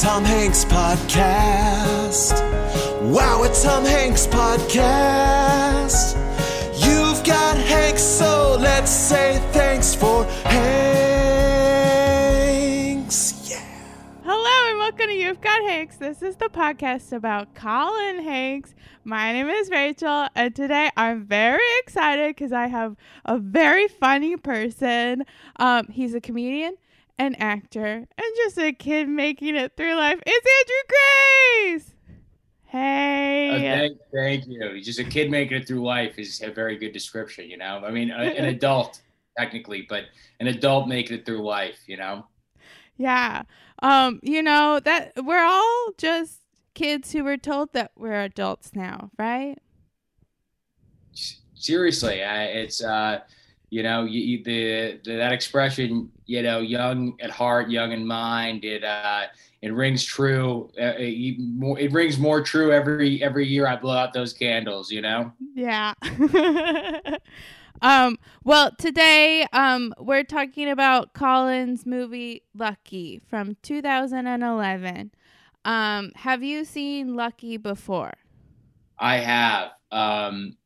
Tom Hanks podcast. Wow, it's Tom Hanks podcast. You've got Hanks, so let's say thanks for Hanks. Yeah. Hello and welcome to You've Got Hanks. This is the podcast about Colin Hanks. My name is Rachel, and today I'm very excited because I have a very funny person. Um, he's a comedian, an actor, and just a kid making it through life. It's Andrew Grace. Uh, Hey. thank, thank you. Just a kid making it through life is a very good description, you know. I mean, a, an adult technically, but an adult making it through life, you know. Yeah. Um, you know, that we're all just kids who were told that we're adults now, right? Seriously, I, it's uh, you know, you, you, the, the that expression, you know, young at heart, young in mind. It uh, it rings true. Uh, it, more, it rings more true every every year. I blow out those candles, you know. Yeah. um, well, today um, we're talking about Colin's movie Lucky from 2011. Um, have you seen Lucky before? I have, um,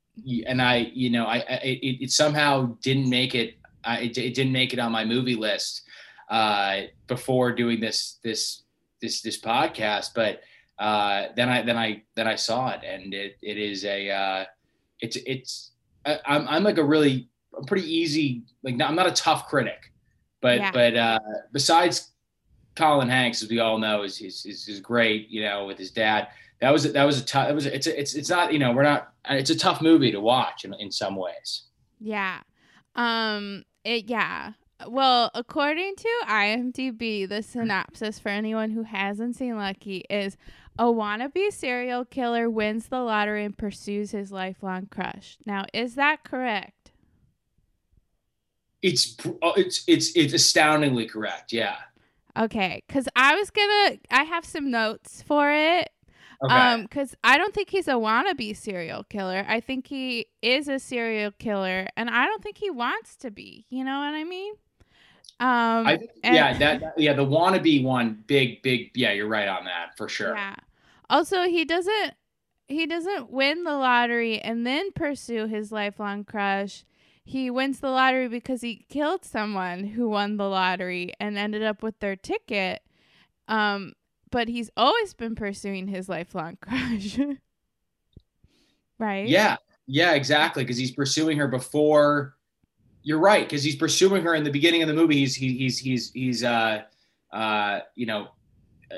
and I, you know, I, I it, it somehow didn't make it. I, it, it didn't make it on my movie list uh, before doing this this this this podcast. But uh, then I then I then I saw it, and it it is a uh, it's it's I, I'm I'm like a really I'm pretty easy like I'm not a tough critic, but Yeah. but uh, besides Colin Hanks, as we all know, is is, is is great. You know, with his dad that was that was a tough. It was it's a, it's it's not you know we're not it's a tough movie to watch in, in some ways. Yeah. Um, it, yeah. Well, according to IMDb, the synopsis for anyone who hasn't seen Lucky is a wannabe serial killer wins the lottery and pursues his lifelong crush. Now, is that correct? It's uh, it's it's it's astoundingly correct. Yeah. Okay, because I was gonna, I have some notes for it. Okay. Um, because I don't think he's a wannabe serial killer. I think he is a serial killer, and I don't think he wants to be. You know what I mean? Um, I think, and- yeah, that, that- yeah, the wannabe one, big, big, yeah, you're right on that for sure. Yeah. Also, he doesn't he doesn't win the lottery and then pursue his lifelong crush. He wins the lottery because he killed someone who won the lottery and ended up with their ticket. Um, but he's always been pursuing his lifelong crush. right? Yeah, yeah, exactly. Because he's pursuing her before. You're right. Because he's pursuing her in the beginning of the movie. He's he, he's he's he's uh uh you know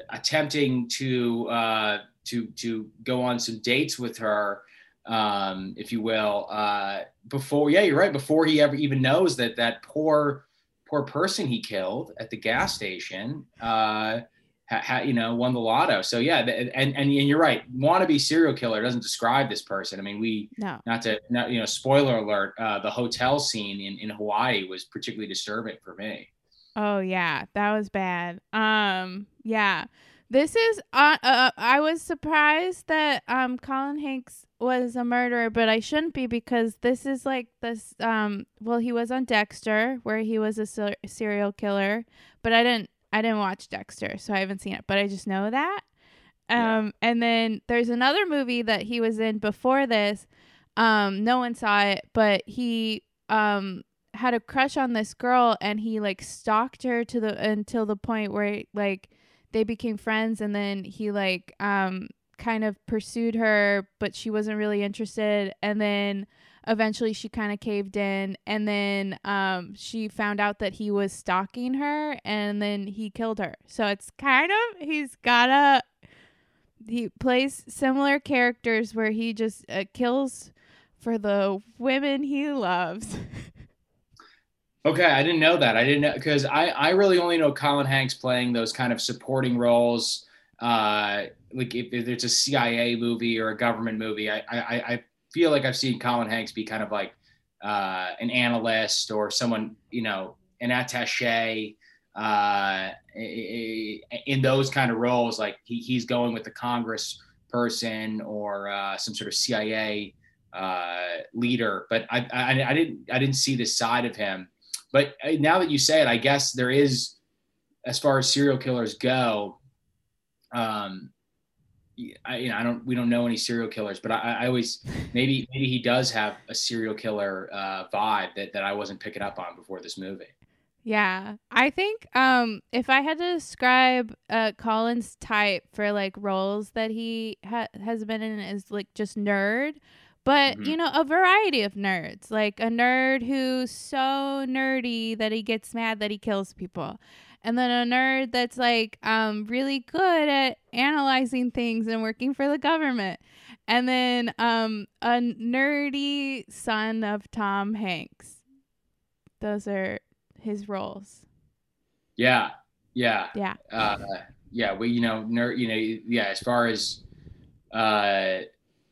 attempting to uh to to go on some dates with her, um, if you will. Uh, before yeah, you're right. Before he ever even knows that that poor poor person he killed at the gas station. Uh, ha, ha, you know, won the lotto. So yeah, and, and and you're right. Wannabe serial killer doesn't describe this person. I mean, we No. not to not you know spoiler alert. Uh, the hotel scene in in Hawaii was particularly disturbing for me. Oh yeah, that was bad. Um, yeah, this is. Uh, uh, I was surprised that um Colin Hanks was a murderer, but I shouldn't be because this is like this. Um, well, he was on Dexter, where he was a ser- serial killer, but I didn't. I didn't watch Dexter, so I haven't seen it. But I just know that. Yeah. Um, and then there's another movie that he was in before this. Um, no one saw it, but he um had a crush on this girl and he like stalked her to the until the point where like they became friends and then he like um kind of pursued her but she wasn't really interested and then eventually she kind of caved in and then um she found out that he was stalking her and then he killed her so it's kind of he's got a he plays similar characters where he just uh, kills for the women he loves Okay, I didn't know that. I didn't know because I I really only know Colin Hanks playing those kind of supporting roles. Uh, like if, if it's a CIA movie or a government movie, I I, I feel like I've seen Colin Hanks be kind of like uh, an analyst or someone you know an attaché uh, in those kind of roles. Like he, he's going with the Congress person or uh, some sort of CIA uh, leader. But I, I I didn't I didn't see this side of him. But uh, now that you say it, I guess there is, as far as serial killers go, um, I, you know, I don't, we don't know any serial killers, but I, I always, maybe, maybe he does have a serial killer uh, vibe that, that I wasn't picking up on before this movie. Yeah, I think um, if I had to describe uh, Colin's type for like roles that he ha- has been in, is like just nerd, but Mhm. you know, a variety of nerds. Like a nerd who's so nerdy that he gets mad that he kills people, and then a nerd that's like um, really good at analyzing things and working for the government, and then um, a nerdy son of Tom Hanks. Those are his roles. Yeah. Yeah. Yeah. uh, yeah, we you know nerd you know yeah as far as uh,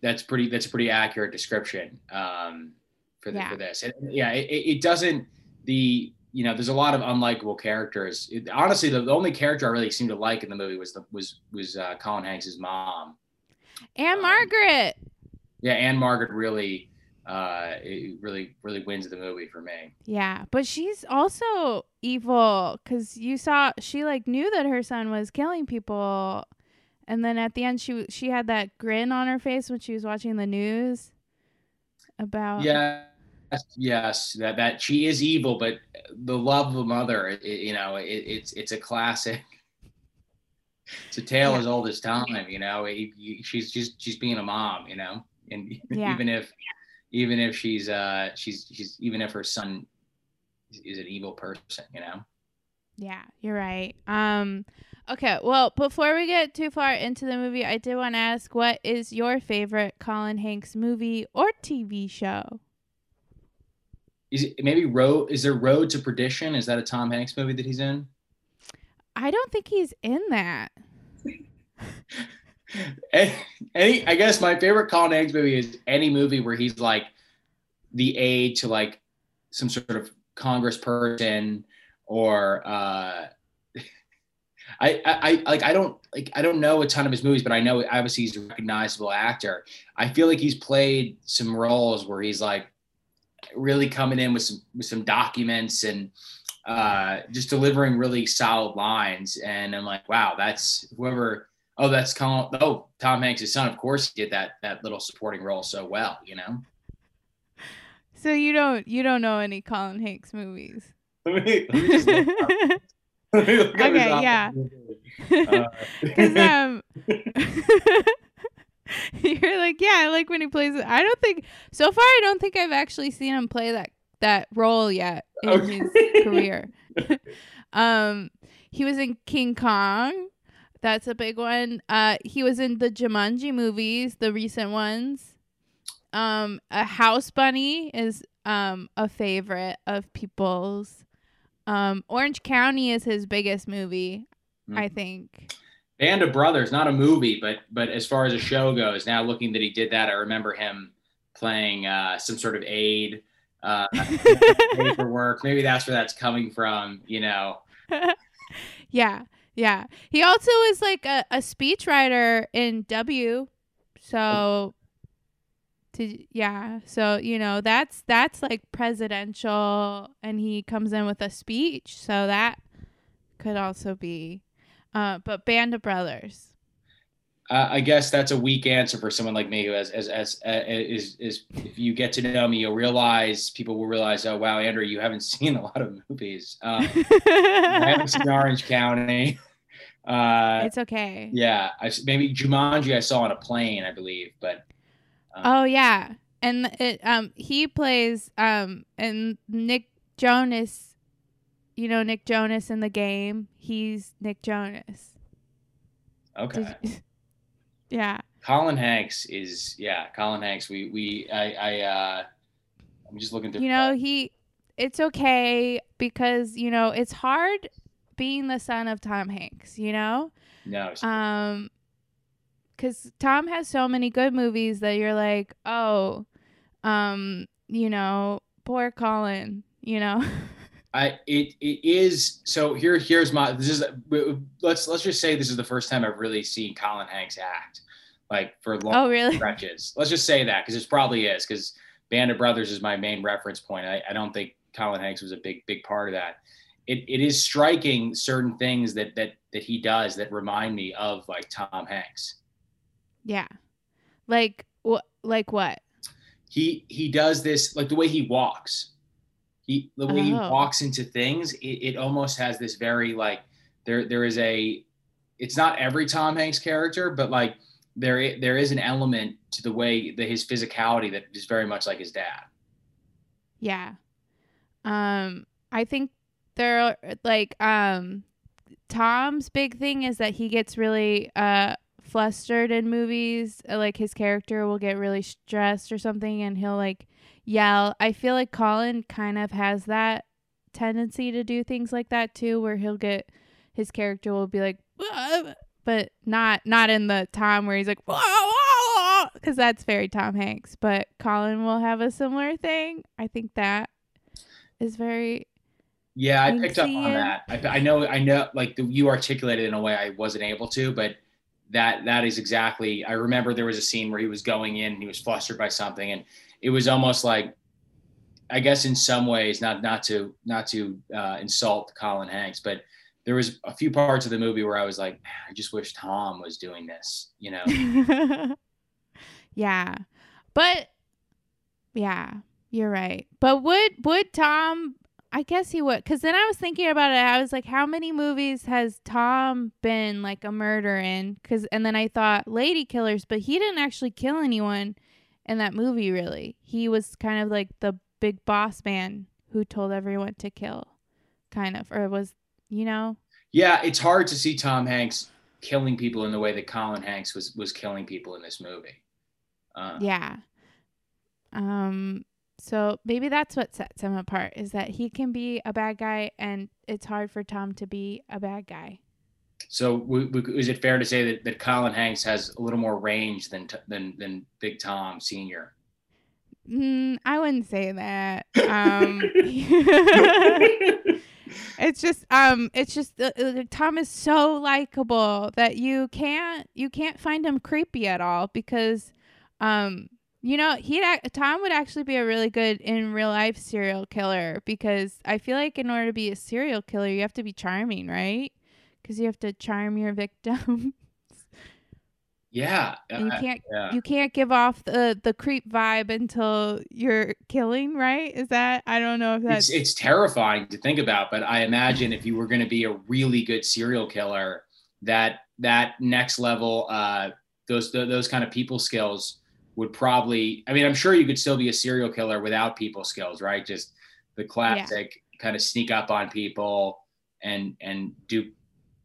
that's pretty that's a pretty accurate description um, for the, Yeah. for this. And, yeah, it, it it doesn't the you know there's a lot of unlikable characters. It, honestly, the, the only character I really seemed to like in the movie was the was was uh, Colin Hanks's mom. And Um, Margaret. Yeah, and Margaret really uh, it really really wins the movie for me. Yeah, but she's also evil because you saw she like knew that her son was killing people, and then at the end she she had that grin on her face when she was watching the news about Yes, yes, that that she is evil, but the love of a mother, it, you know, it, it's it's a classic. It's a tale Yeah. as old as time, you know. It- you- she's just she's being a mom, you know, and Yeah. even if even if she's uh she's she's even if her son is an evil person, you know. Yeah, you're right. Um, okay. Well, before we get too far into the movie, I did want to ask, what is your favorite Colin Hanks movie or TV show? Is it maybe road? Is there Road to Perdition? Is that a Tom Hanks movie that he's in? I don't think he's in that. any, I guess my favorite Colin Hanks movie is any movie where he's like the aide to like some sort of congressperson or uh I, I, I like I don't like I don't know a ton of his movies, but I know obviously he's a recognizable actor. I feel like he's played some roles where he's like really coming in with some with some documents and uh just delivering really solid lines. And I'm like, wow, that's whoever oh that's Colin oh Tom Hanks' son, of course did that that little supporting role so well, you know. So you don't you don't know any Colin Hanks movies? Let me, let me just look up- let me look Okay, yeah. Uh, Because um, you're like, yeah, I like when he plays it. I don't think so far. I don't think I've actually seen him play that that role yet in Okay. his career. um, he was in King Kong. That's a big one. Uh, he was in the Jumanji movies, the recent ones. Um, a House Bunny is um a favorite of people's. Um, Orange County is his biggest movie, I Mhm. think. Band of Brothers, not a movie, but but as far as a show goes, now looking that he did that, I remember him playing uh, some sort of aid, uh, paperwork. Maybe that's where that's coming from. You know, yeah, yeah. He also is like a, a speechwriter in W. So to yeah, so you know, that's that's like presidential and he comes in with a speech, so that could also be uh but Band of Brothers. uh, I guess that's a weak answer for someone like me who has as as uh, is is if you get to know me, you'll realize people will realize, oh wow, Andrew, you haven't seen a lot of movies. Um, I haven't seen Orange County. Uh, it's okay. yeah, I maybe Jumanji I saw on a plane, I believe, but Oh yeah, and it um he plays um and Nick Jonas, you know Nick Jonas in the game. He's Nick Jonas. okay. You- yeah, Colin Hanks is yeah, Colin Hanks. We we I I uh I'm just looking through. you know he. It's okay because you know it's hard being the son of Tom Hanks. You know, no, um, because Tom has so many good movies that you're like, oh, um, you know, poor Colin. You know. I it it is so here here's my this is let's let's just say this is the first time I've really seen Colin Hanks act like for long oh really? stretches. Let's just say that because it probably is because Band of Brothers is my main reference point. I, I don't think Colin Hanks was a big big part of that. It, it is striking certain things that that that he does that remind me of like Tom Hanks. Yeah. Like what like what? He he does this like the way he walks. He the way he Oh. walks into things, it, it almost has this very like there there is a it's not every Tom Hanks character, but like there there is an element to the way that his physicality that is very much like his dad. Yeah. Um I think there are like um Tom's big thing is that he gets really uh flustered in movies like his character will get really stressed or something and he'll like yell. I feel like Colin kind of has that tendency to do things like that too where he'll get his character will be like "Wah," but not not in the Tom where he's like because that's very Tom Hanks but Colin will have a similar thing I think that is very Yeah, I picked up on that. I, I know, I know, like the, you articulated in a way I wasn't able to, but that that is exactly. I remember there was a scene where he was going in, and he was flustered by something, and it was almost like, I guess in some ways, not not to not to uh, insult Colin Hanks, but there was a few parts of the movie where I was like, I just wish Tom was doing this, you know. yeah. But yeah, you're right. But would would Tom I guess he would cuz then I was thinking about it. I was like how many movies has Tom been like a murder in? Cuz and then I thought Ladykillers, but he didn't actually kill anyone in that movie really. He was kind of like the big boss man who told everyone to kill kind of or was, you know? Yeah, it's hard to see Tom Hanks killing people in the way that Colin Hanks was was killing people in this movie. Uh, Yeah. Um so maybe that's what sets him apart is that he can be a bad guy and it's hard for Tom to be a bad guy. So, is it fair to say that, that Colin Hanks has a little more range than t- than than Big Tom Senior? Mm, I wouldn't say that. Um it's just um it's just uh, uh, Tom is so likable that you can't you can't find him creepy at all because um you know he Tom would actually be a really good in real life serial killer because I feel like in order to be a serial killer you have to be charming right because you have to charm your victim yeah, you can't yeah. you can't give off the the creep vibe until you're killing right is that I don't know if that's It's it's terrifying to think about, but I imagine if you were going to be a really good serial killer, that that next level, uh, those th- those kind of people skills would probably. I mean, I'm sure you could still be a serial killer without people skills, right? Just the classic kind of sneak up on people and and do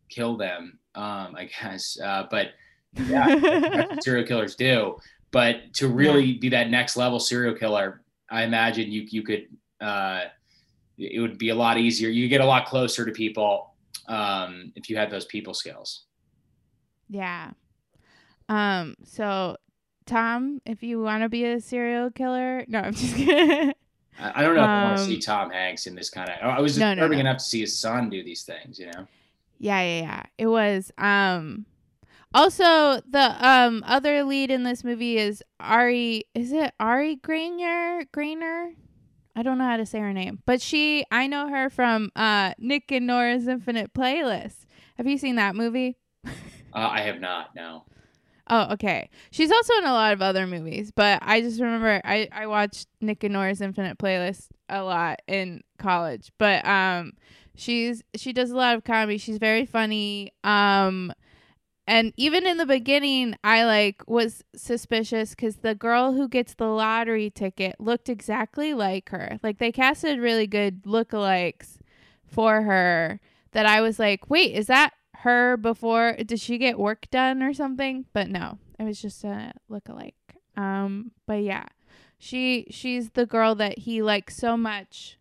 kill them. Um, I guess, uh, but yeah, serial killers do. But to really be that next level serial killer, I imagine you you could uh, it would be a lot easier. You get a lot closer to people um, if you had those people skills. Yeah. Um. So, Tom, if you want to be a serial killer, no, I'm just kidding. I, don't know if I want to Um, see Tom Hanks in this kind of. I was No, disturbing no, no. enough to see his son do these things. You know. Yeah, yeah, yeah. It was. Um. Also, the um other lead in this movie is Ari. Is it Ari Graynor? Graynor. I don't know how to say her name, but she. I know her from uh Nick and Nora's Infinite Playlist. Have you seen that movie? Uh, I have not. No. Oh, okay. She's also in a lot of other movies, but I just remember I I watched Nick and Nora's Infinite Playlist a lot in college. But um she's she does a lot of comedy. She's very funny. Um and even in the beginning I like was suspicious cuz the girl who gets the lottery ticket looked exactly like her. Like they casted really good lookalikes for her that I was like, "Wait, is that her before did she get work done or something but no it was just a look-alike um but yeah she she's the girl that he likes so much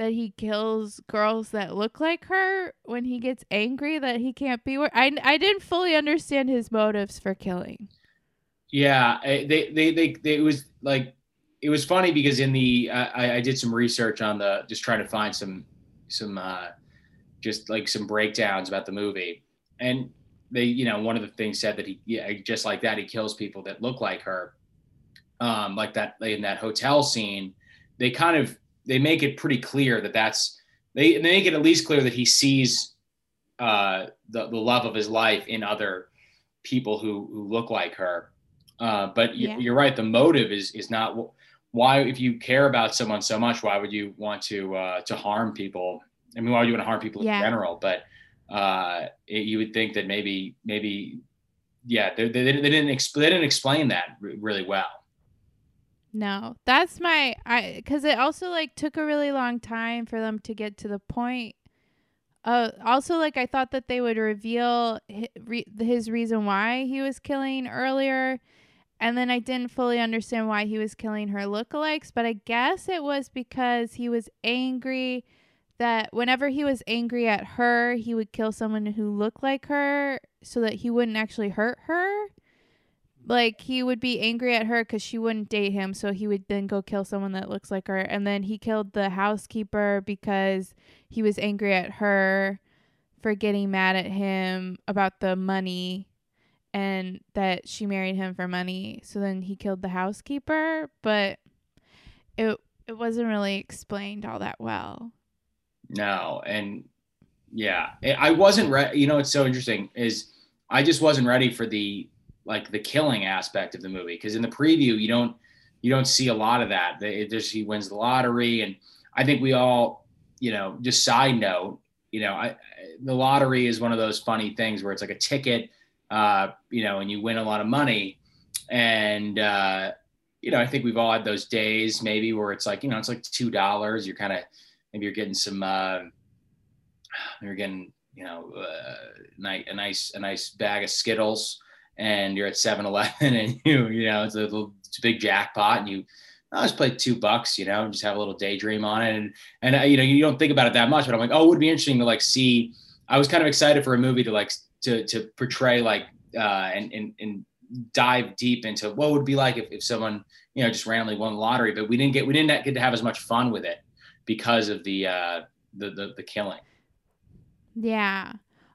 that he kills girls that look like her when he gets angry that he can't be where I, I didn't fully understand his motives for killing Yeah, they, they, they, they, it was like, it was funny because in the, I, I did some research on the, just trying to find some, some, uh, just like some breakdowns about the movie. And they, you know, one of the things said that he, yeah, just like that, he kills people that look like her. Um, like that in that hotel scene, they kind of, they make it pretty clear that that's, they, they make it at least clear that he sees uh, the the love of his life in other people who who look like her. Uh, but Yeah. you're right. The motive is is not why if you care about someone so much, why would you want to uh, to harm people? I mean, why would you want to harm people Yeah. in general? But uh, it, you would think that maybe maybe yeah, they, they, didn't- they didn't exp- they didn't explain that really well. No, that's my I because it also like took a really long time for them to get to the point. Uh, also like I thought that they would reveal his, re- his reason why he was killing earlier, and then I didn't fully understand why he was killing her lookalikes. But I guess it was because he was angry that whenever he was angry at her, he would kill someone who looked like her so that he wouldn't actually hurt her like he would be angry at her because she wouldn't date him so he would then go kill someone that looks like her and then he killed the housekeeper because he was angry at her for getting mad at him about the money and that she married him for money so then he killed the housekeeper but it it wasn't really explained all that well No, and yeah, I- wasn't ready. You know, it's so interesting is I just wasn't ready for the like the killing aspect of the movie because in the preview you don't you don't see a lot of that. It just he wins the lottery, and I think we all, you know, just side note, you know, I the lottery is one of those funny things where it's like a ticket, uh, you know, and you win a lot of money, and uh, you know, I think we've all had those days maybe where it's like you know it's like two dollars. You're kind of maybe you're getting some uh, you're getting you know uh, a nice a nice bag of skittles and you're at 7-eleven and you you know it's a little it's a big jackpot and you I'll just play two bucks, you know, and just have a little daydream on it. And, and, you know, you don't think about it that much, but I'm like, oh, it would be interesting to like see, I was kind of excited for a movie to like, to, to portray like, uh, and, and, and dive deep into what would be like if, if someone, you know, just randomly won the lottery, but we didn't get, we didn't get to have as much fun with it because of the, uh, the, the, the killing. Yeah.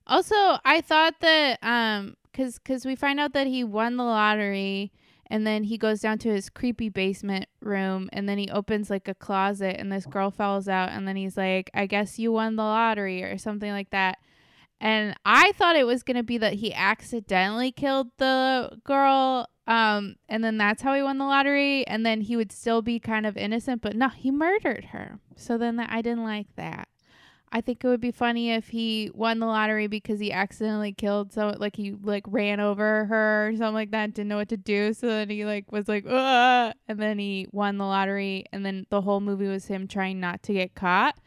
Also, I thought that um cuz cuz we find out that he won the lottery and then he goes down to his creepy basement room and then he opens like a closet and this girl falls out and then he's like, "I guess you won the lottery" or something like that. And I thought it was going to be that he accidentally killed the girl um and then that's how he won the lottery and then he would still be kind of innocent, but no, he murdered her. So then I didn't like that. I think it would be funny if he won the lottery because he accidentally killed so like he like ran over her or something like that, didn't know what to do, so then he like was like, Ugh! and then he won the lottery, and then the whole movie was him trying not to get caught,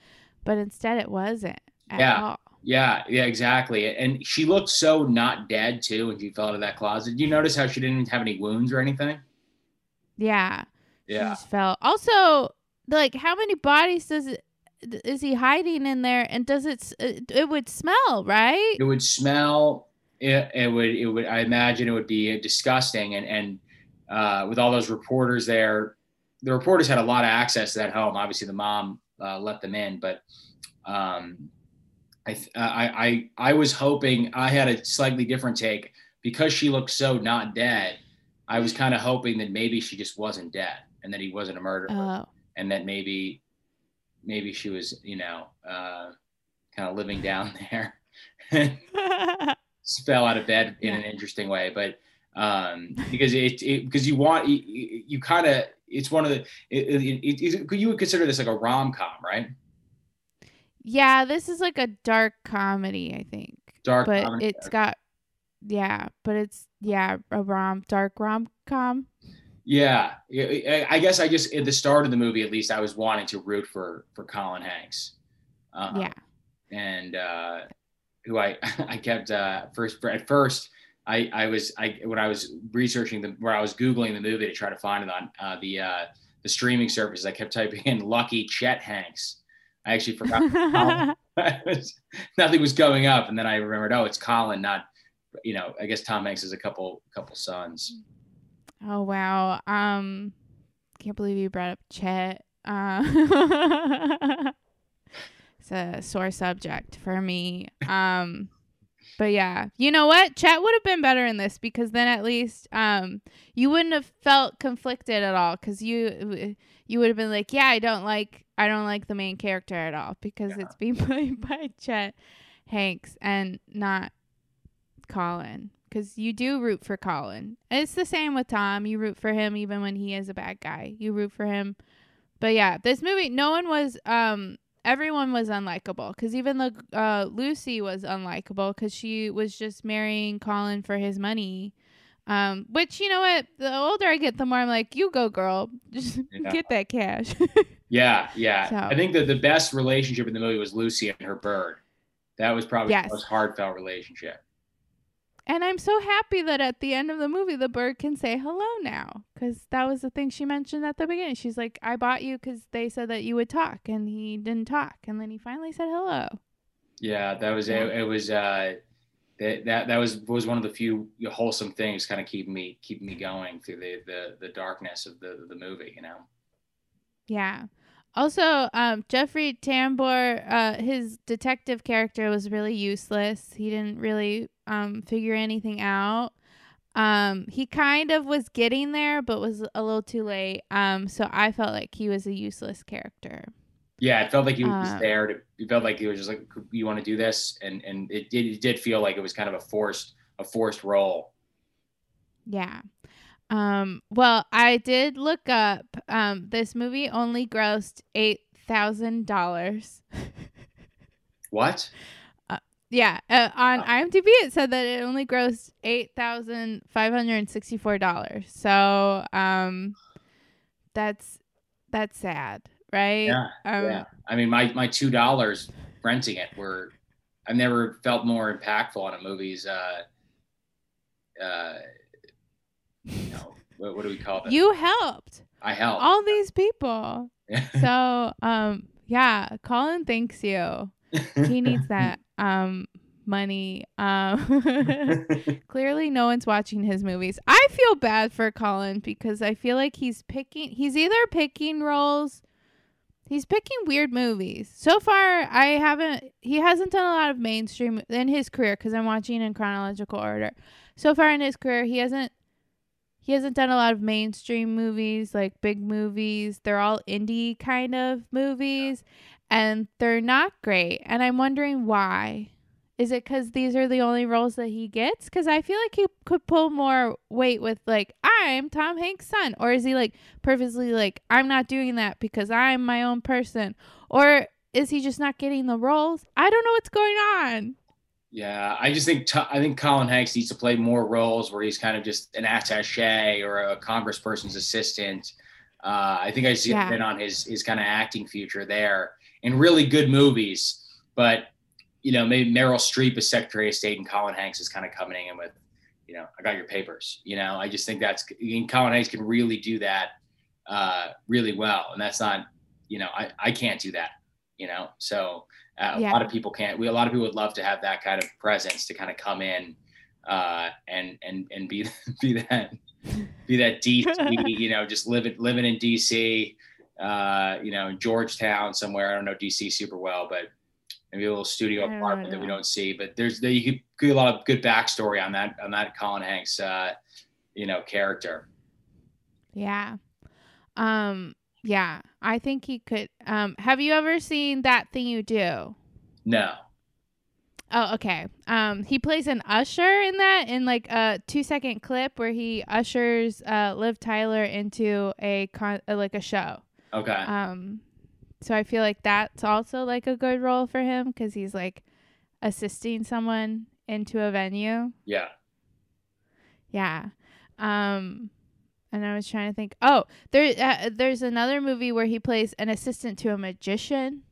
but instead it wasn't at Yeah. all. Yeah, yeah, exactly. And she looked so not dead too when she fell out of that closet. Did you notice how she didn't have any wounds or anything? Yeah, she Yeah. just fell. Also, like how many bodies does it? Is he hiding in there? And does it? It, would smell, right? It would smell. It, it would. It would. I imagine it would be disgusting. And and uh, with all those reporters there, the reporters had a lot of access to that home. Obviously, the mom uh, let them in, but um, I, I I I was hoping I had a slightly different take because she looked so not dead. I was kind of hoping that maybe she just wasn't dead and that he wasn't a murderer. Oh, and that maybe maybe she was you know uh, kind of living down there fell out of bed in an interesting way but um because it, it because you want you, you kind of it's one of the it, it, it, you would consider this like a rom-com right yeah. This is like a dark comedy, I think. dark but comedy. it's got yeah but it's yeah a rom dark rom-com yeah. I- i guess i just at the start of the movie at least i was wanting to root for for colin hanks. Uh, yeah. and uh, who I I kept uh, first at first I I was I when I was researching the where I was googling the movie to try to find it on uh, the uh, the streaming services I kept typing in Lucky Chet Hanks. I actually forgot was, nothing was going up, and then I remembered oh it's Colin, not you know I guess Tom Hanks has a couple couple sons. Oh wow. Um can't believe you brought up chet. Uh it's a sore subject for me. Um but yeah you know what? Chet would have been better in this because then at least um you wouldn't have felt conflicted at all because you you would have been like yeah i don't like i don't like the main character at all because Yeah. it's being played by chet Hanks and not Colin because you do root for Colin. It's the same with Tom. You root for him even when he is a bad guy. You root for him. But yeah, this movie, no one was. Um, everyone was unlikable because even the uh, Lucy was unlikable because she was just marrying Colin for his money. Um, which you know what, the older I get, the more I'm like, you go, girl, just Yeah. get that cash. Yeah, yeah. So- I think that the best relationship in the movie was Lucy and her bird. That was probably Yes. the most heartfelt relationship. And I'm so happy that at the end of the movie, the bird can say hello now. Because that was the thing she mentioned at the beginning. She's like, I bought you because they said that you would talk. And he didn't talk. And then he finally said hello. Yeah, that was it. It was uh, that that that was was one of the few wholesome things, kind of keeping me keeping me going through the the the darkness of the the movie. You know. Yeah. Also, um, Jeffrey Tambor, uh, his detective character was really useless. He didn't really um, figure anything out. Um, he kind of was getting there, but was a little too late. Um, so I felt like he was a useless character. Yeah, it felt like he was Uh, there. To, it felt like he was just like, "You want to do this?" And and it did, it did feel like it was kind of a forced a forced role. Yeah. Um, well, I did look up. Um, this movie only grossed eight thousand dollars. What? Yeah, uh, on. IMDb it said that it only grossed eight thousand five hundred and sixty-four dollars. So, um, that's that's sad, right? Yeah, Um, yeah. I mean, my my two dollars renting it were. I've never felt more impactful on a movie's. Uh, uh, you know, what, what do we call it? You helped I helped. all these people. So, um, yeah, Colin thanks you. He needs that um money. Um, clearly no one's watching his movies. I feel bad for Colin because I feel like he's picking he's either picking roles he's picking weird movies. So far I haven't he hasn't done a lot of mainstream in his career cuz I'm watching in chronological order. So far in his career he hasn't he hasn't done a lot of mainstream movies like big movies. They're all indie kind of movies and they're not great and I'm wondering why. Is it because these are the only roles that he gets? Because I feel like he could pull more weight with like I'm Tom Hanks' son, or is he like purposely like I'm not doing that because I'm my own person, or is he just not getting the roles? I don't know what's going on. Yeah, I just think I think Colin Hanks needs to play more roles where he's kind of just an attaché or a congressperson's assistant. Uh, I think I see Yeah. on his his kind of acting future there in really good movies, but you know maybe Meryl Streep as Secretary of State and Colin Hanks is kind of coming in with, you know, I got your papers. You know, I just think that's mean, Colin Hanks can really do that uh, really well, and that's not, you know, I I can't do that. You know, so uh, a lot of people can't. We a lot of people would love to have that kind of presence to kind of come in uh, and and and be be that be that DC. you know, just living living in DC. Uh, you know, in Georgetown somewhere. I don't know DC super well, but maybe a little studio apartment that we don't see. But there's there, you could get a lot of good backstory on that on that Colin Hanks. Uh, you know, character. Yeah, um, yeah, I think he could. Um, have you ever seen that thing you do? No. Oh, okay. Um, he plays an usher in that in like a two second clip where he ushers uh Liv Tyler into a con uh, like a show. Okay. Um, so I feel like that's also like a good role for him because he's like assisting someone into a venue. yeah. Yeah. Um, and I was trying to think. Oh, there uh, there's another movie where he plays an assistant to a magician.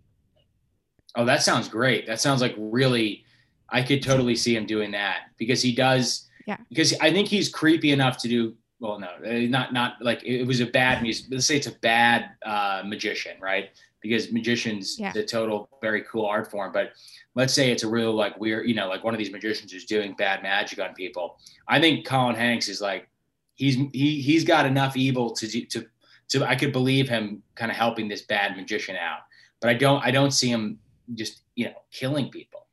Oh, that sounds great. That sounds like really. I could totally see him doing that because he does. Yeah. Because I think he's creepy enough to do. Well, no, eh, not not like it was a bad music. Let's say it's a bad uh, magician, right? Because magicians, Yeah. the total very cool art form. But let's say it's a real like weird, you know, like one of these magicians who's doing bad magic on people. I think Colin Hanks is like, he's he he's got enough evil to do to to I could believe him kind of helping this bad magician out. But I don't I don't see him just you know killing people.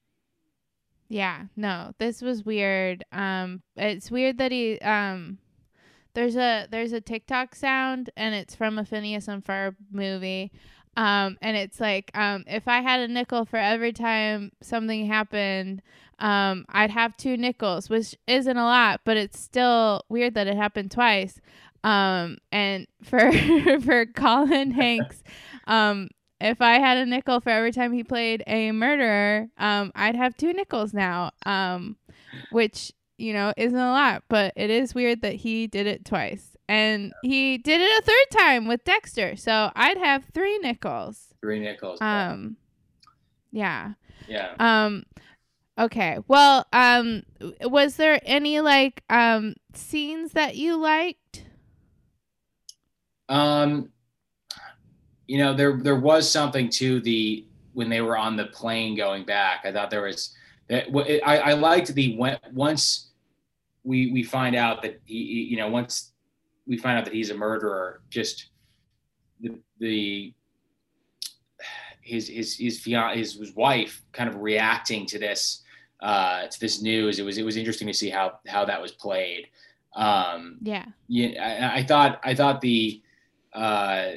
Yeah, no, this was weird. Um, it's weird that he um, there's a there's a TikTok sound and it's from a Phineas and Ferb movie. Um, and it's like um, if I had a nickel for every time something happened, um, I'd have two nickels, which isn't a lot, but it's still weird that it happened twice. Um, and for for Colin Hanks, um, if I had a nickel for every time he played a murderer, um, I'd have two nickels now. Um, which you know isn't a lot, but it is weird that he did it twice, and he did it a third time with Dexter. So I'd have three nickels. Three nickels. Um, yeah. yeah. Um, okay. Well, um, was there any like um scenes that you liked? Um, you know, there there was something to the when they were on the plane going back. I thought there was that. I I liked the when once we we find out that he you know once we find out that he's a murderer. Just the the his his his fiance, his, his wife kind of reacting to this uh, to this news. It was it was interesting to see how how that was played. Um, Yeah. yeah, I, I thought I thought the uh,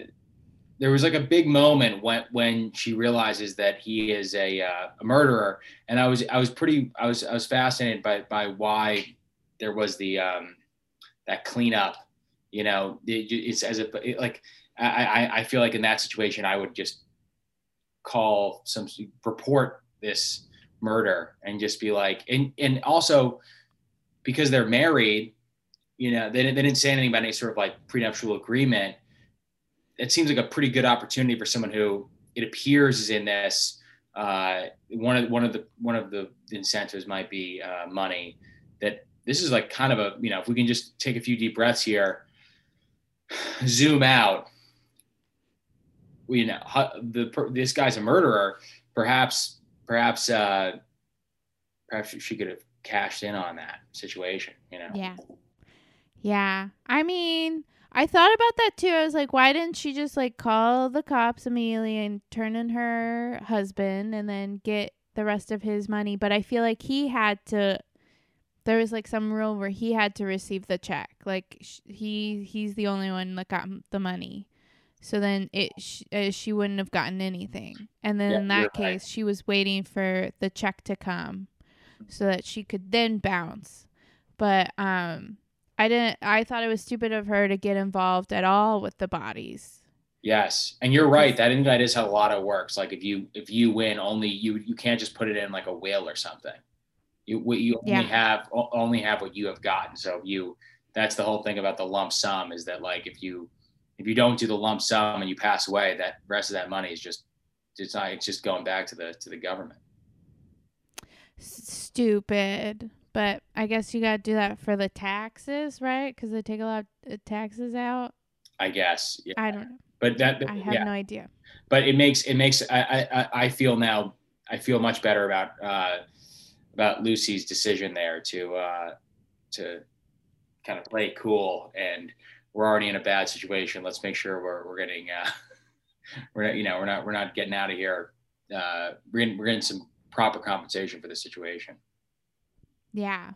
there was like a big moment when when she realizes that he is a, uh, a murderer, and I was I was pretty I was I was fascinated by by why there was the um, that cleanup. You know, it, it's as if it, like I, I feel like in that situation I would just call some report this murder and just be like and and also because they're married you know they, they didn't say anything about any sort of like prenuptial agreement it seems like a pretty good opportunity for someone who it appears is in this uh, one of one of the one of the incentives might be uh, money that this is like kind of a you know if we can just take a few deep breaths here zoom out you know the this guy's a murderer perhaps perhaps uh perhaps she could have cashed in on that situation you know Yeah. Yeah. I mean, I thought about that too. I was like, why didn't she just like call the cops immediately and turn in her husband and then get the rest of his money? But I feel like he had to. There was like some rule where he had to receive the check. Like sh- he he's the only one that got m- the money. So then it sh- uh, she wouldn't have gotten anything. And then Yeah, in that you're right. case, she was waiting for the check to come so that she could then bounce. But um I didn't I thought it was stupid of her to get involved at all with the bodies. Yes, and you're right. That that is how a lot of works. Like if you if you win, only you you can't just put it in like a will or something. You what you only Yeah. have only have what you have gotten. So you that's the whole thing about the lump sum is that like if you if you don't do the lump sum and you pass away, that rest of that money is just it's not it's just going back to the to the government. Stupid. But I guess you got to do that for the taxes, right? Cuz they take a lot of taxes out. I guess. Yeah. I don't know. But that I have yeah. no idea. but it makes it makes I, I I- I feel now I feel much better about uh, about Lucy's decision there to uh, to kind of play cool and we're already in a bad situation. Let's make sure we're we're getting uh, we're not, you know we're not we're not getting out of here. Uh, we're getting, we're getting some proper compensation for the situation. Yeah.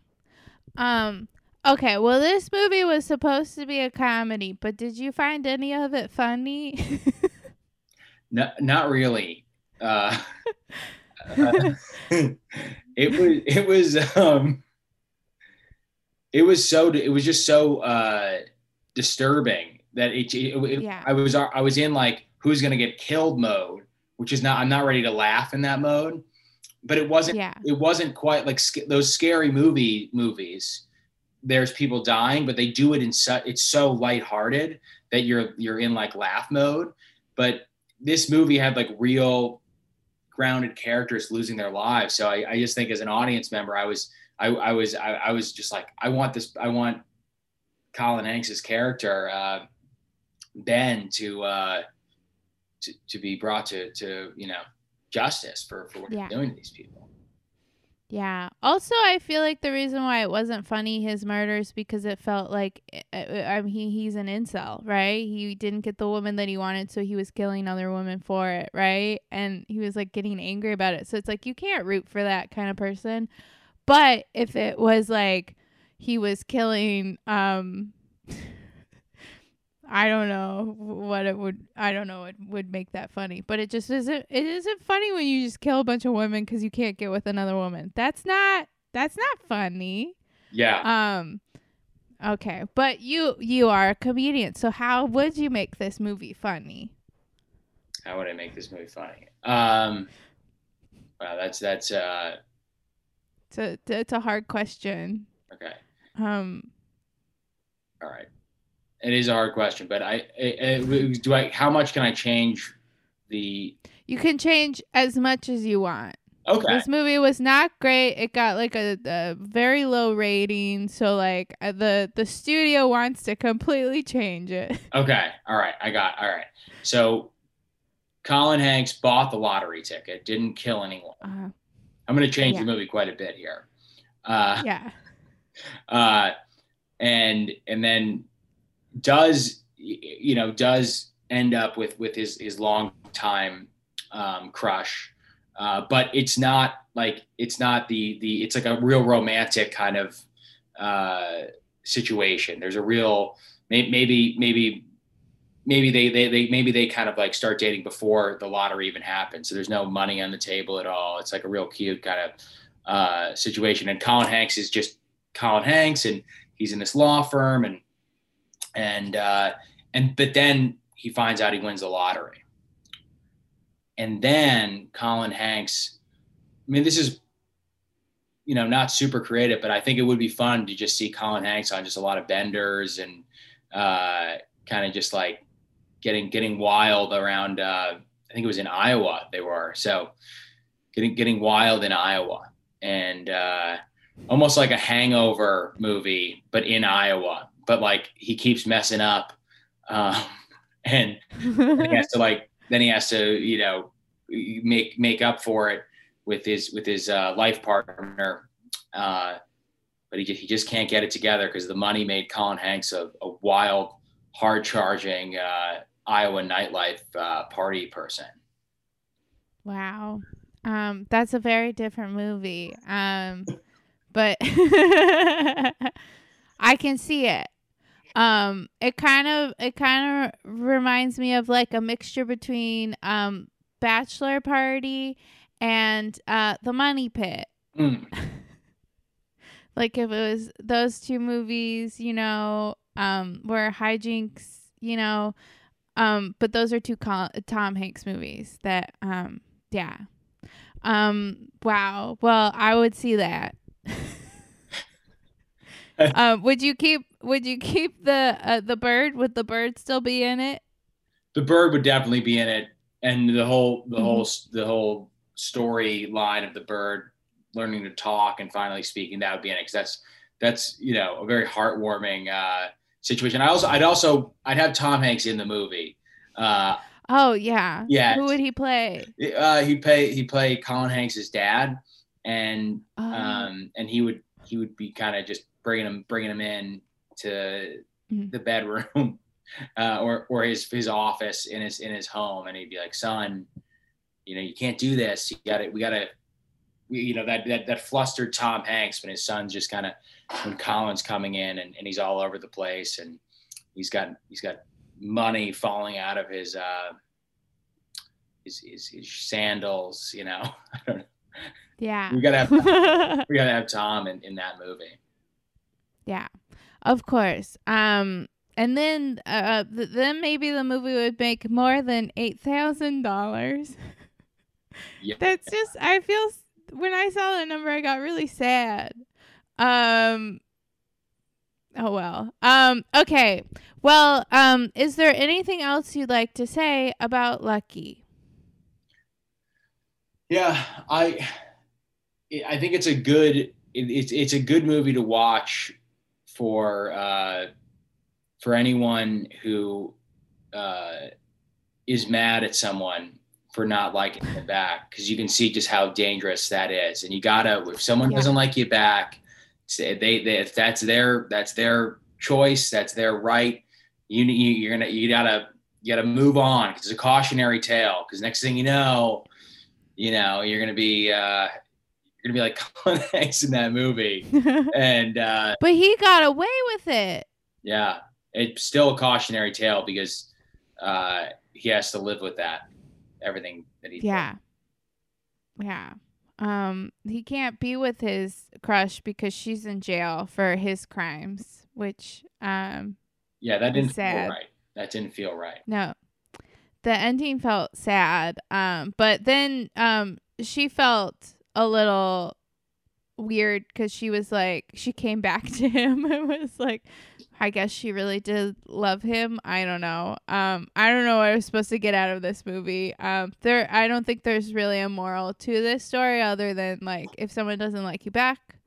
Um okay, well this movie was supposed to be a comedy, but did you find any of it funny? No, not really. Uh, uh, it was it was um it was so it was just so uh disturbing that it, it, it- Yeah. I was I was in like who's gonna get killed mode, which is not I'm not ready to laugh in that mode, but it wasn't yeah. it wasn't quite like sc- those scary movie movies. There's people dying, but they do it in such it's so lighthearted that you're you're in like laugh mode. But this movie had like real grounded characters losing their lives. So I, I just think as an audience member, I was I, I was I, I was just like I want this I want Colin Hanks's character uh, Ben to uh, to to be brought to to you know justice for for what Yeah. he's doing to these people. Yeah. Also, I feel like the reason why it wasn't funny his murders because it felt like uh, I mean he, he's an incel, right? He didn't get the woman that he wanted, so he was killing other women for it, right? And he was like getting angry about it. So it's like you can't root for that kind of person. But if it was like he was killing um I don't know what it would. I don't know what would make that funny, but it just isn't. It isn't funny when you just kill a bunch of women because you can't get with another woman. That's not. That's not funny. Yeah. Um. Okay, but you you are a comedian, so how would you make this movie funny? How would I make this movie funny? Um. Wow, that's that's uh It's a it's a hard question. okay. Um. All right. It is a hard question, but I, I, I do I how much can I change the You can change as much as you want. Okay. This movie was not great. It got like a, a very low rating, so like uh, the the studio wants to completely change it. Okay. All right. I got all right. So Colin Hanks bought the lottery ticket, didn't kill anyone. Uh, I'm going to change Yeah. the movie quite a bit here. Uh, yeah. uh, and and then does you know does end up with with his his long time um, crush, uh, but it's not like it's not the the it's like a real romantic kind of uh, situation. There's a real maybe maybe maybe they, they they maybe they kind of like start dating before the lottery even happens. So there's no money on the table at all. It's like a real cute kind of uh, situation. And Colin Hanks is just Colin Hanks, and he's in this law firm, and and uh, and but then he finds out he wins the lottery, and then Colin Hanks. I mean, this is you know not super creative, but I think it would be fun to just see Colin Hanks on just a lot of benders and uh, kind of just like getting getting wild around. Uh, I think it was in Iowa they were so getting getting wild in Iowa and uh, almost like a Hangover movie, but in Iowa. But like he keeps messing up, um, and he has to like then he has to you know make make up for it with his with his uh, life partner. Uh, but he, he just can't get it together because the money made Colin Hanks a, a wild, hard charging uh, Iowa nightlife uh, party person. Wow. Um, that's a very different movie. Um, but I can see it. Um, it kind of it kind of reminds me of like a mixture between um Bachelor Party and uh The Money Pit. Mm. Like if it was those two movies, you know, um, where hijinks, you know, um, but those are two Col- Tom Hanks movies that, um, yeah. Um, wow. Well, I would see that. um, would you keep? Would you keep the uh, the bird? Would the bird still be in it? the bird would definitely be in it and the whole the Mhm. whole the whole storyline of the bird learning to talk and finally speaking that would be in it because that's that's you know a very heartwarming uh situation i also i'd also i'd have tom hanks in the movie uh Oh yeah. Yeah. Who would he play? uh he play he play colin hanks's dad and Oh, um and he would he would be kind of just bringing him bringing him in to Mhm. the bedroom uh, or or his his office in his in his home and he'd be like son you know you can't do this you got to we got to you know that that that flustered tom hanks when his son's just kind of when colin's coming in and, and he's all over the place and he's got he's got money falling out of his uh his his, his sandals you know i don't know yeah. we gotta have we gotta have Tom in, in that movie. Yeah, of course. Um, and then, uh, th- then maybe the movie would make more than eight thousand dollars. Yeah. That's just. I feel when I saw that number, I got really sad. Um. Oh well. Um. Okay. Well. Um. Is there anything else you'd like to say about Lucky? Yeah, I I think it's a good it, it's it's a good movie to watch for uh, for anyone who uh, is mad at someone for not liking them back because you can see just how dangerous that is, and you gotta if someone Yeah. doesn't like you back, say they, they if that's their that's their choice, that's their right. You you you're gonna you gotta you gotta move on because it's a cautionary tale. Because next thing you know, you know you're gonna be uh, you're gonna be like Colin Hanks in that movie, and uh, but he got away with it. yeah, it's still a cautionary tale because uh, he has to live with that everything that he Yeah. Yeah. Um he can't be with his crush because she's in jail for his crimes, which um yeah that didn't Sad. feel right that didn't feel right no. The ending felt sad. Um but then um she felt a little weird cuz she was like she came back to him and was like I guess she really did love him. I don't know. Um, I don't know what I was supposed to get out of this movie. Um, there, I don't think there's really a moral to this story other than like if someone doesn't like you back,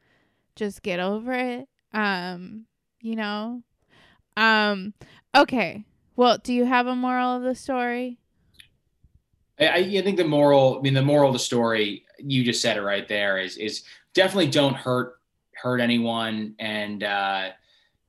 just get over it. Um, you know. Um, okay. Well, do you have a moral of the story? I I think the moral, I mean, the moral of the story, you just said it right there, is is definitely don't hurt hurt anyone, and uh,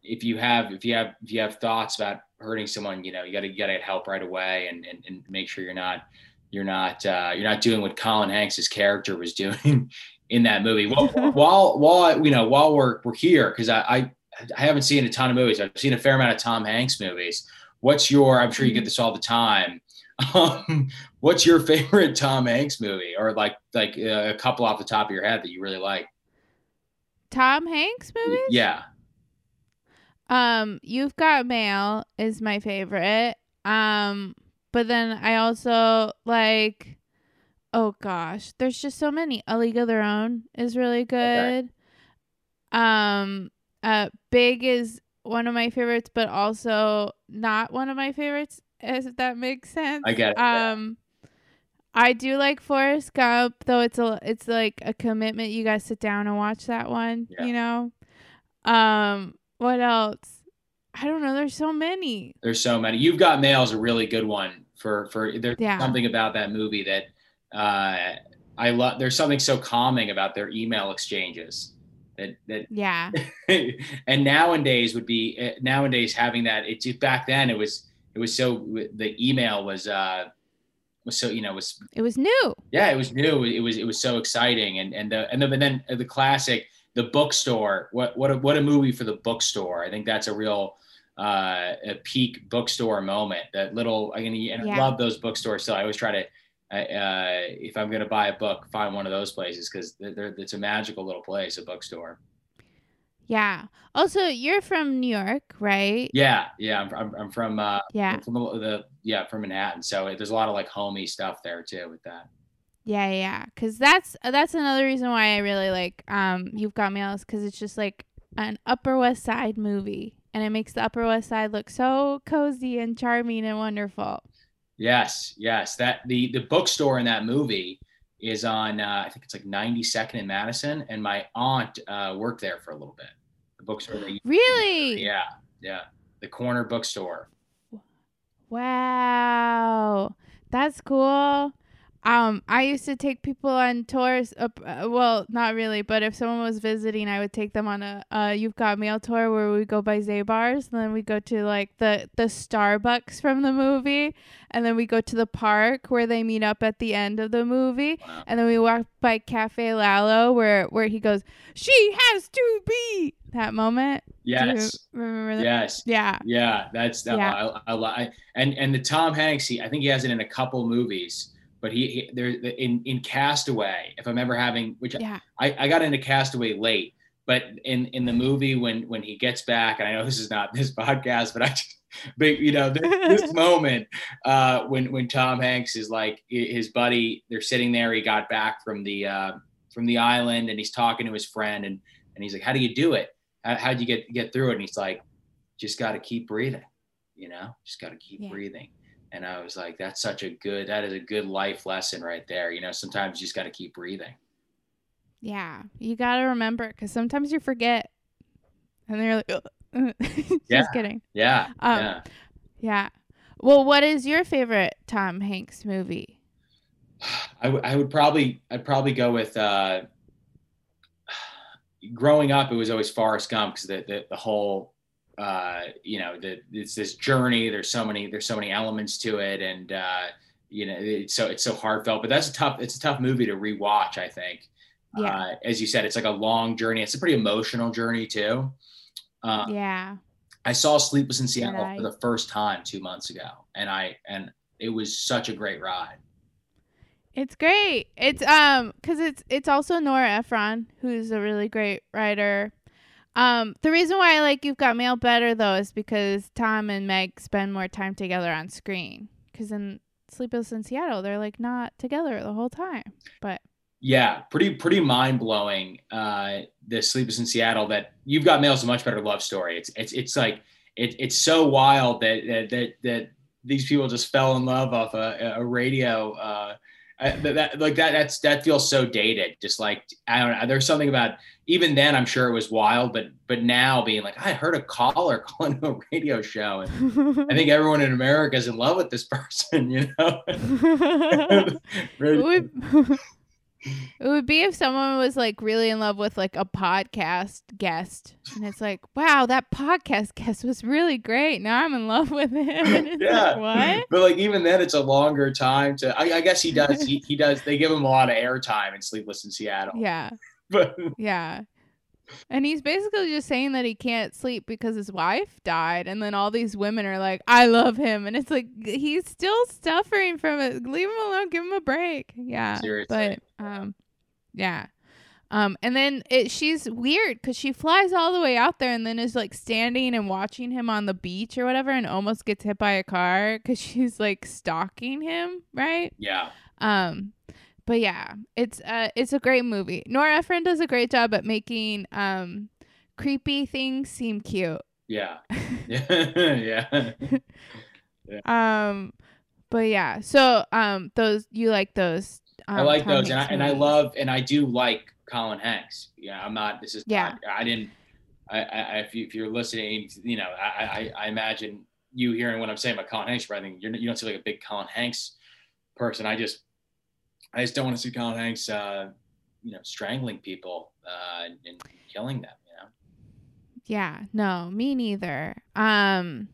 if you have if you have if you have thoughts about hurting someone, you know, you got to you got to get help right away, and, and and make sure you're not you're not uh, you're not doing what Colin Hanks's character was doing in that movie. While while, while you know while we're we're here, because I, I I haven't seen a ton of movies. I've seen a fair amount of Tom Hanks movies. What's your? I'm sure you get this all the time. Um, what's your favorite Tom Hanks movie, or like like uh, a couple off the top of your head that you really like? Tom Hanks movies? Yeah, Um, You've Got Mail is my favorite. Um, but then I also like oh gosh, there's just so many. A League of Their Own is really good. Um, uh Big is one of my favorites, but also not one of my favorites, as if that makes sense. I get it. Um I do like Forrest Gump, though it's a it's like a commitment. You guys sit down and watch that one, Yeah. you know. Um, what else? I don't know. There's so many. There's so many. You've Got Mail is a really good one for for there's Yeah. something about that movie that uh, I love. There's something so calming about their email exchanges that that Yeah, and nowadays would be uh, nowadays having that. It just back then it was it was so the email was uh was so you know was it was new. yeah it was new it was it was so exciting and and the and then, and then the classic the bookstore what what a, what a movie for the bookstore i think that's a real uh a peak bookstore moment that little i mean and i Yeah. love those bookstores so i always try to uh, uh if i'm going to buy a book find one of those places because it's a magical little place a bookstore Yeah. Also, you're from New York, right? yeah yeah i'm, I'm, I'm from uh Yeah. I'm from the, the yeah from manhattan so there's a lot of like homey stuff there too with that Yeah, yeah. Cause that's that's another reason why I really like um You've Got Mail is because it's just like an Upper West Side movie, and it makes the Upper West Side look so cozy and charming and wonderful. Yes, yes. That the the bookstore in that movie is on uh, I think it's like 92nd in Madison, and my aunt uh, worked there for a little bit. The bookstore. Really? yeah, yeah. The corner bookstore. Wow, that's cool. Um, I used to take people on tours. Up, uh, well, not really, but if someone was visiting, I would take them on a uh, "You've Got Mail" tour where we go by Zabar's, and then we go to like the the Starbucks from the movie, and then we go to the park where they meet up at the end of the movie, Wow. and then we walk by Cafe Lalo where where he goes, "She has to be." That moment. Yes, remember that? yes. Yeah. Yeah, that's that. Yeah. I, I, I, and and the Tom Hanks. He, I think he has it in a couple movies, but he, he there in in Castaway. If I'm ever having, which Yeah. I, I got into Castaway late, but in in the movie when when he gets back, and I know this is not this podcast, but I, just- but you know this, this moment uh, when when Tom Hanks is like his buddy, they're sitting there. He got back from the uh, from the island, and he's talking to his friend, and and he's like, "How do you do it? How, how'd you get get through it?" And he's like, "Just got to keep breathing, you know, just got to keep Yeah. breathing." And I was like, "That's such a good. That is a good life lesson right there. You know, sometimes you just got to keep breathing." Yeah, you gotta remember because sometimes you forget, and then you're like, "Ugh." just Yeah. kidding. Yeah, Um, yeah. Yeah. Well, what is your favorite Tom Hanks movie? I, w- I would probably I'd probably go with uh, growing up it was always Forrest Gump because the, the the whole uh, you know the it's this journey there's so many there's so many elements to it and uh, you know it's so it's so heartfelt but that's a tough it's a tough movie to rewatch I think Yeah. uh, as you said it's like a long journey it's a pretty emotional journey too uh, yeah. I saw Sleepless in Seattle I? for the first time two months ago, and I and it was such a great ride. It's great. It's um cuz it's it's also Nora Ephron who's a really great writer. Um the reason why I like You've Got Mail better though is because Tom and Meg spend more time together on screen cuz in Sleepless in Seattle they're like not together the whole time. But Yeah, pretty pretty mind blowing. Uh, the Sleepless in Seattle that you've got mail is a much better love story. It's it's it's like it, it's so wild that that that, that these people just fell in love off a, a radio. Uh, I- that, that like that that's that feels so dated. Just like I don't know. There's something about even then. I'm sure it was wild, but but now being like I heard a caller calling a radio show, and I think everyone in America is in love with this person. You know. It would be if someone was like really in love with like a podcast guest and it's like wow that podcast guest was really great. Now i'm in love with him. And it's Yeah. like what? But like even then it's a longer time to I, I guess he does he, he does they give him a lot of airtime in Sleepless in Seattle. yeah. But yeah and he's basically just saying that he can't sleep because his wife died and then all these women are like i love him and it's like he's still suffering from it. Leave him alone. Give him a break. Yeah Seriously. but um yeah. Um and then it she's weird because she flies all the way out there and then is like standing and watching him on the beach or whatever and almost gets hit by a car because she's like stalking him right? Yeah. um, but yeah, it's uh, it's a great movie. Nora Ephron does a great job at making um, creepy things seem cute. Yeah. Yeah. yeah. Um, but yeah, so um, those you like those? Um, I like Tom those and I, Hanks and I love and I do like Colin Hanks. Yeah, I'm not this is Yeah. not, I didn't I, I I- if you if you're listening, you know, I, I I imagine you hearing what I'm saying about Colin Hanks, but I think you're you don't see like a big Colin Hanks person. I just I just don't want to see Colin Hanks uh, you know, strangling people uh and, killing them, you know. Yeah, no, me neither. Um,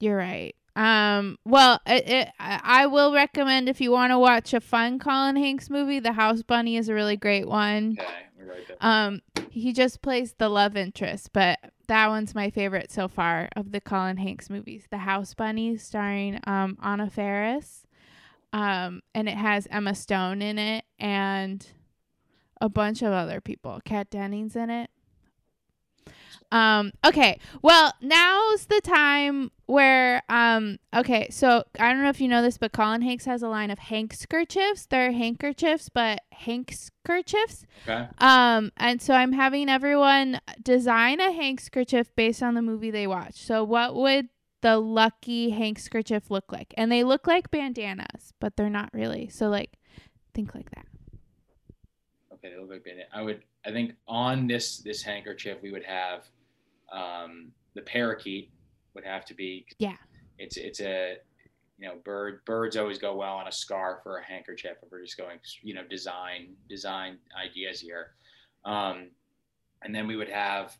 you're right. Um, well, it, it, I I will recommend if you want to watch a fun Colin Hanks movie, The House Bunny is a really great one. Okay, right there. Um, he just plays the love interest, but that one's my favorite so far of the Colin Hanks movies. The House Bunny, starring um Anna Faris, um, and it has Emma Stone in it and a bunch of other people. Kat Dennings in it. Um, okay. Well, now's the time where um okay, so I don't know if you know this, but Colin Hanks has a line of hankskerchiefs. They're handkerchiefs, but hankskerchiefs. Okay. Um, and so I'm having everyone design a handkerchief based on the movie they watch. So what would the lucky handkerchief look like? And they look like bandanas, but they're not really. So like think like that. Okay, they look like bandana. I would I think on this this handkerchief we would have um the parakeet would have to be Yeah. it's it's a you know bird birds always go well on a scarf or a handkerchief if we're just going you know design design ideas here um and then we would have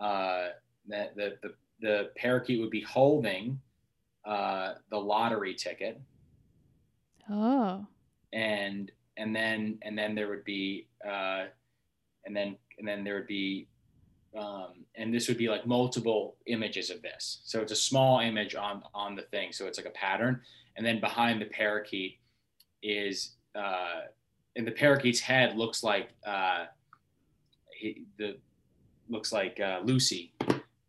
uh that the, the the parakeet would be holding uh the lottery ticket. Oh. and and then and then there would be uh and then and then there would be um and this would be like multiple images of this. So it's a small image on on the thing. So it's like a pattern. And then behind the parakeet is uh and the parakeet's head looks like uh he, the looks like uh, lucy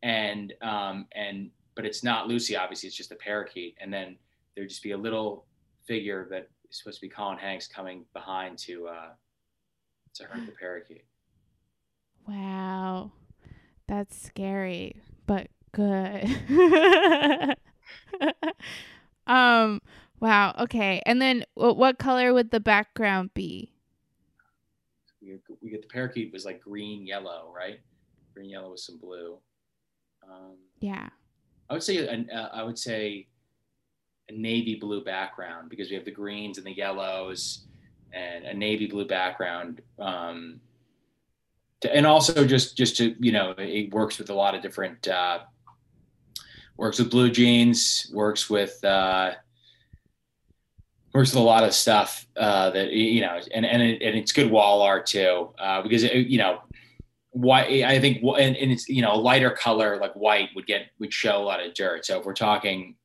and um and but it's not lucy obviously it's just a parakeet and then there'd just be a little figure that is supposed to be Colin Hanks coming behind to uh, to hurt the parakeet. Wow. That's scary, but good. um wow, okay. And then what what color would the background be? We, we get the parakeet was like green yellow, right? Green yellow with some blue. Um, Yeah. I would say an, uh, I would say a navy blue background because we have the greens and the yellows and a navy blue background. Um, to, and also just just to you know it works with a lot of different uh, works with blue jeans works with uh, works with a lot of stuff uh, that you know and and, it, and it's good wall art too uh, because it, you know white. I think, and, and it's you know a lighter color like white would get would show a lot of dirt. So if we're talking,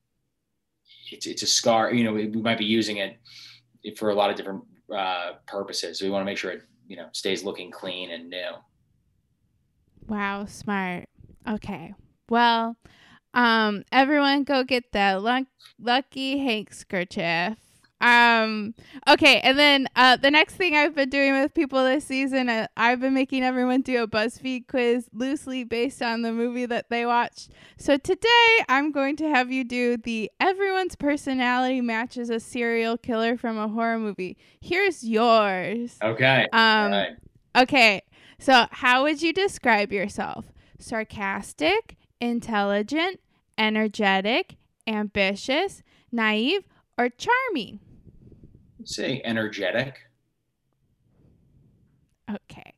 it's it's a scar. You know, we, we might be using it for a lot of different uh, purposes. So we want to make sure it you know stays looking clean and new. Wow, smart. Okay. Well, um, everyone go get that luck- lucky handkerchief. Um, okay, and then uh, the next thing I've been doing with people this season, uh, I've been making everyone do a BuzzFeed quiz loosely based on the movie that they watched. So today I'm going to have you do the everyone's personality matches a serial killer from a horror movie. Here's yours. Okay. Um, right. Okay, so how would you describe yourself? Sarcastic, intelligent, energetic, ambitious, naive, or charming? Say energetic. Okay.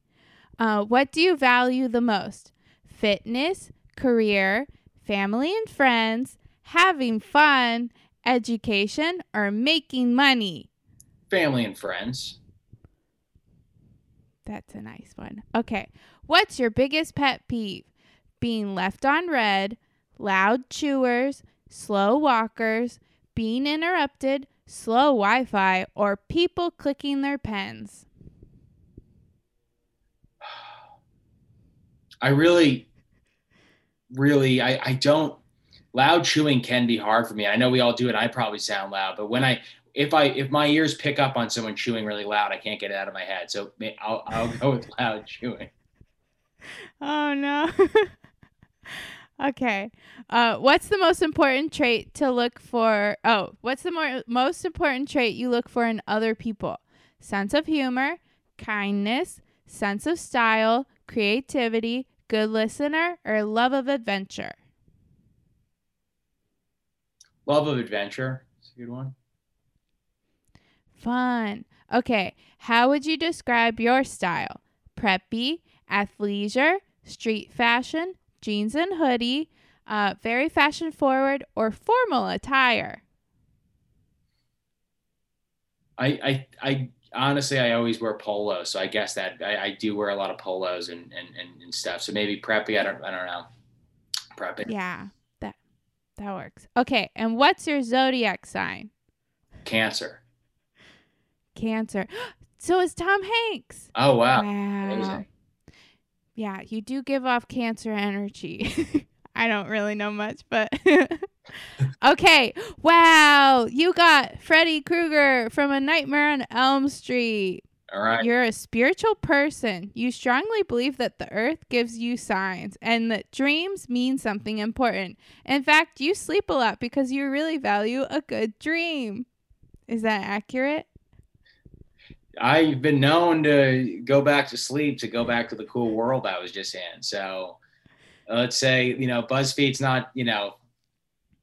Uh, what do you value the most? Fitness, career, family and friends, having fun, education, or making money? Family and friends. That's a nice one. Okay. What's your biggest pet peeve? Being left on red, loud chewers, slow walkers, being interrupted, slow Wi Fi, or people clicking their pens? I really, really, I, I don't. Loud chewing can be hard for me. I know we all do it. I probably sound loud, but when I, if I, if my ears pick up on someone chewing really loud, I can't get it out of my head. So I'll, I'll go with loud chewing. Oh, no. okay. Uh, what's the most important trait to look for? Oh, what's the more, most important trait you look for in other people? Sense of humor, kindness, sense of style, creativity, good listener, or love of adventure? Love of adventure. It's a good one. Fun. Okay. How would you describe your style? Preppy, athleisure, street fashion, jeans and hoodie, uh, very fashion forward, or formal attire? I, I, I honestly, I always wear polos, so I guess that I, I do wear a lot of polos and, and, and, and stuff. So maybe preppy. I don't, I don't know. Preppy. Yeah, that that works. Okay. And what's your zodiac sign? Cancer. Cancer. so is Tom Hanks. Oh wow. Wow. Amazing. Yeah, you do give off cancer energy. I don't really know much, but okay. Wow, you got Freddy Krueger from A Nightmare on Elm Street. All right. You're a spiritual person. You strongly believe that the earth gives you signs and that dreams mean something important. In fact, you sleep a lot because you really value a good dream. Is that accurate? I've been known to go back to sleep to go back to the cool world I was just in. So let's say you know BuzzFeed's not you know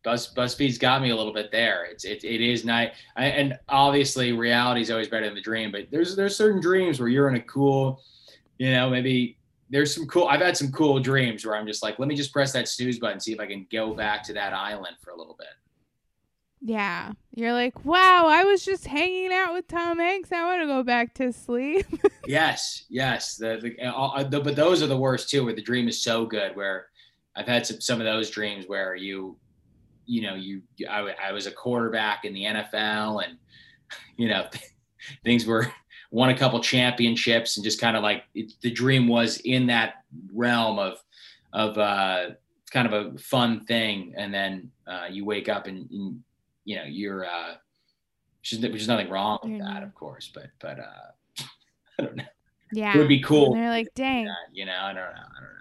Buzz BuzzFeed's got me a little bit there. It's it, it is night and obviously reality is always better than the dream. But there's there's certain dreams where you're in a cool, you know, maybe there's some cool. I've had some cool dreams where I'm just like, let me just press that snooze button, see if I can go back to that island for a little bit. Yeah. You're like, wow, I was just hanging out with Tom Hanks. I want to go back to sleep. Yes, yes. The, the, all, the but those are the worst too, where the dream is so good. Where I've had some some of those dreams where you, you know, you I, I was a quarterback in the NFL, and you know, things were won a couple championships, and just kind of like it, the dream was in that realm of of uh, kind of a fun thing, and then uh, you wake up and, and you know you're. Uh, which is, which is nothing wrong with that, of course, but but uh, I don't know. yeah. It would be cool. And they're like, dang. that, you know, I don't know. I don't know.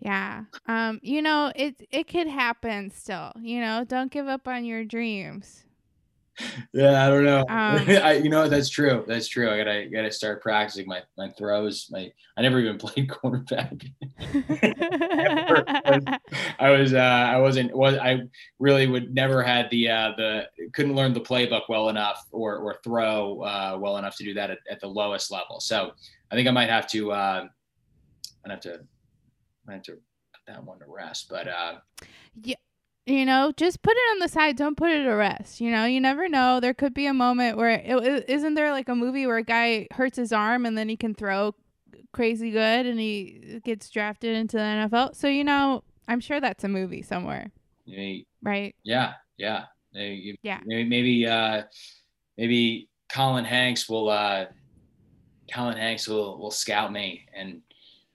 Yeah. Um, you know, it it could happen still. You know, don't give up on your dreams. Yeah, I don't know. Um, I, you know, that's true. That's true. I gotta gotta start practicing my my throws. My I never even played quarterback. I was uh I wasn't was I really would never had the uh the couldn't learn the playbook well enough or or throw uh well enough to do that at, at the lowest level. So I think I might have to uh I'd have to I have to put that one to rest. But uh you know, just put it on the side. Don't put it to rest. You know, you never know. There could be a moment where it, isn't there like a movie where a guy hurts his arm and then he can throw crazy good and he gets drafted into the NFL. So you know, I'm sure that's a movie somewhere, Maybe, right? yeah, yeah, maybe, Yeah. maybe, maybe, uh, maybe Colin Hanks will, uh, Colin Hanks will will scout me, and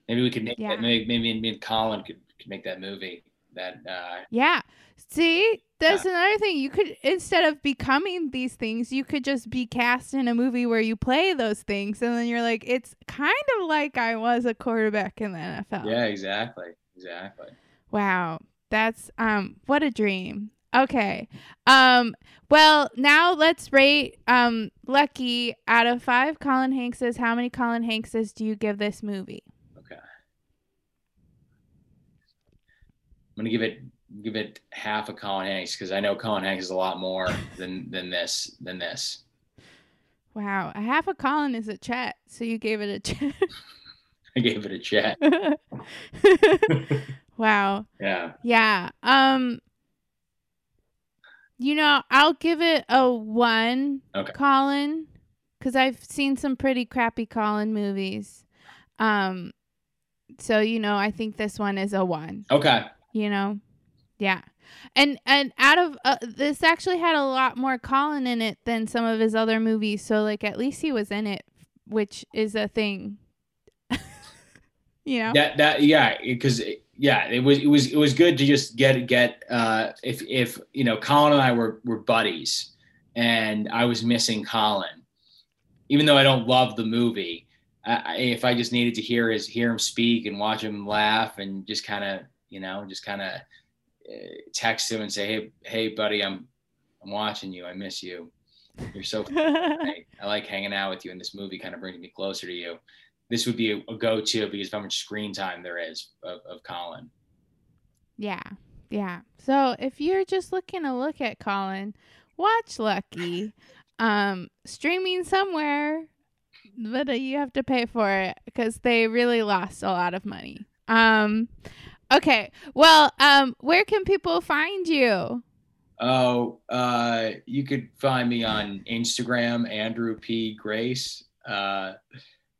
maybe we could make Yeah. that. Maybe maybe me and Colin could, could make that movie. That uh, Yeah. See, that's another thing. You could instead of becoming these things, you could just be cast in a movie where you play those things, and then you're like, it's kind of like I was a quarterback in the NFL. yeah, exactly, exactly. Wow. That's um what a dream. Okay. Um well, now let's rate um Lucky out of 5 Colin Hankses. How many Colin Hankses do you give this movie? Okay. I'm gonna give it give it half a Colin Hanks because I know Colin Hanks is a lot more than than this than this. Wow. A half a Colin is a chat, so you gave it a chat. I gave it a chat. wow. Yeah. Yeah. Um you know, I'll give it a 1 Okay. Colin cuz I've seen some pretty crappy Colin movies. Um so you know, I think this one is a 1, Okay. you know. Yeah. And and out of uh, this actually had a lot more Colin in it than some of his other movies, so like at least he was in it, which is a thing. you know. That that yeah because yeah it was it was it was good to just get get uh if if you know Colin and I were were buddies and I was missing Colin even though I don't love the movie I, if I just needed to hear his hear him speak and watch him laugh and just kind of you know just kind of text him and say hey hey buddy I'm I'm watching you I miss you you're so I, I like hanging out with you, and this movie kind of brings me closer to you. This would be a, a go-to because of how much screen time there is of, of Colin. Yeah. Yeah. So if you're just looking to look at Colin, watch Lucky. Um streaming somewhere, but uh, you have to pay for it because they really lost a lot of money. Um okay. Well, um where can people find you? Oh, uh, you could find me on Instagram, Andrew P Grace, uh,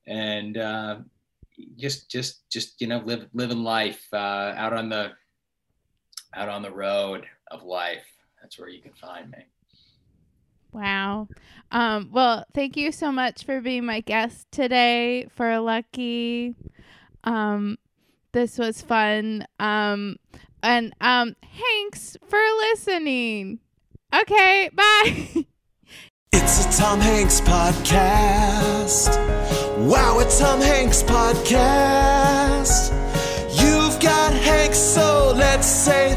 and uh, just just just you know live living life uh, out on the out on the road of life. That's where you can find me. Wow. Um well, thank you so much for being my guest today for Lucky. Um this was fun. Um and um thanks for listening. Okay, bye. It's a Tom Hanks podcast. Wow, a Tom Hanks podcast. You've got Hanks, so let's say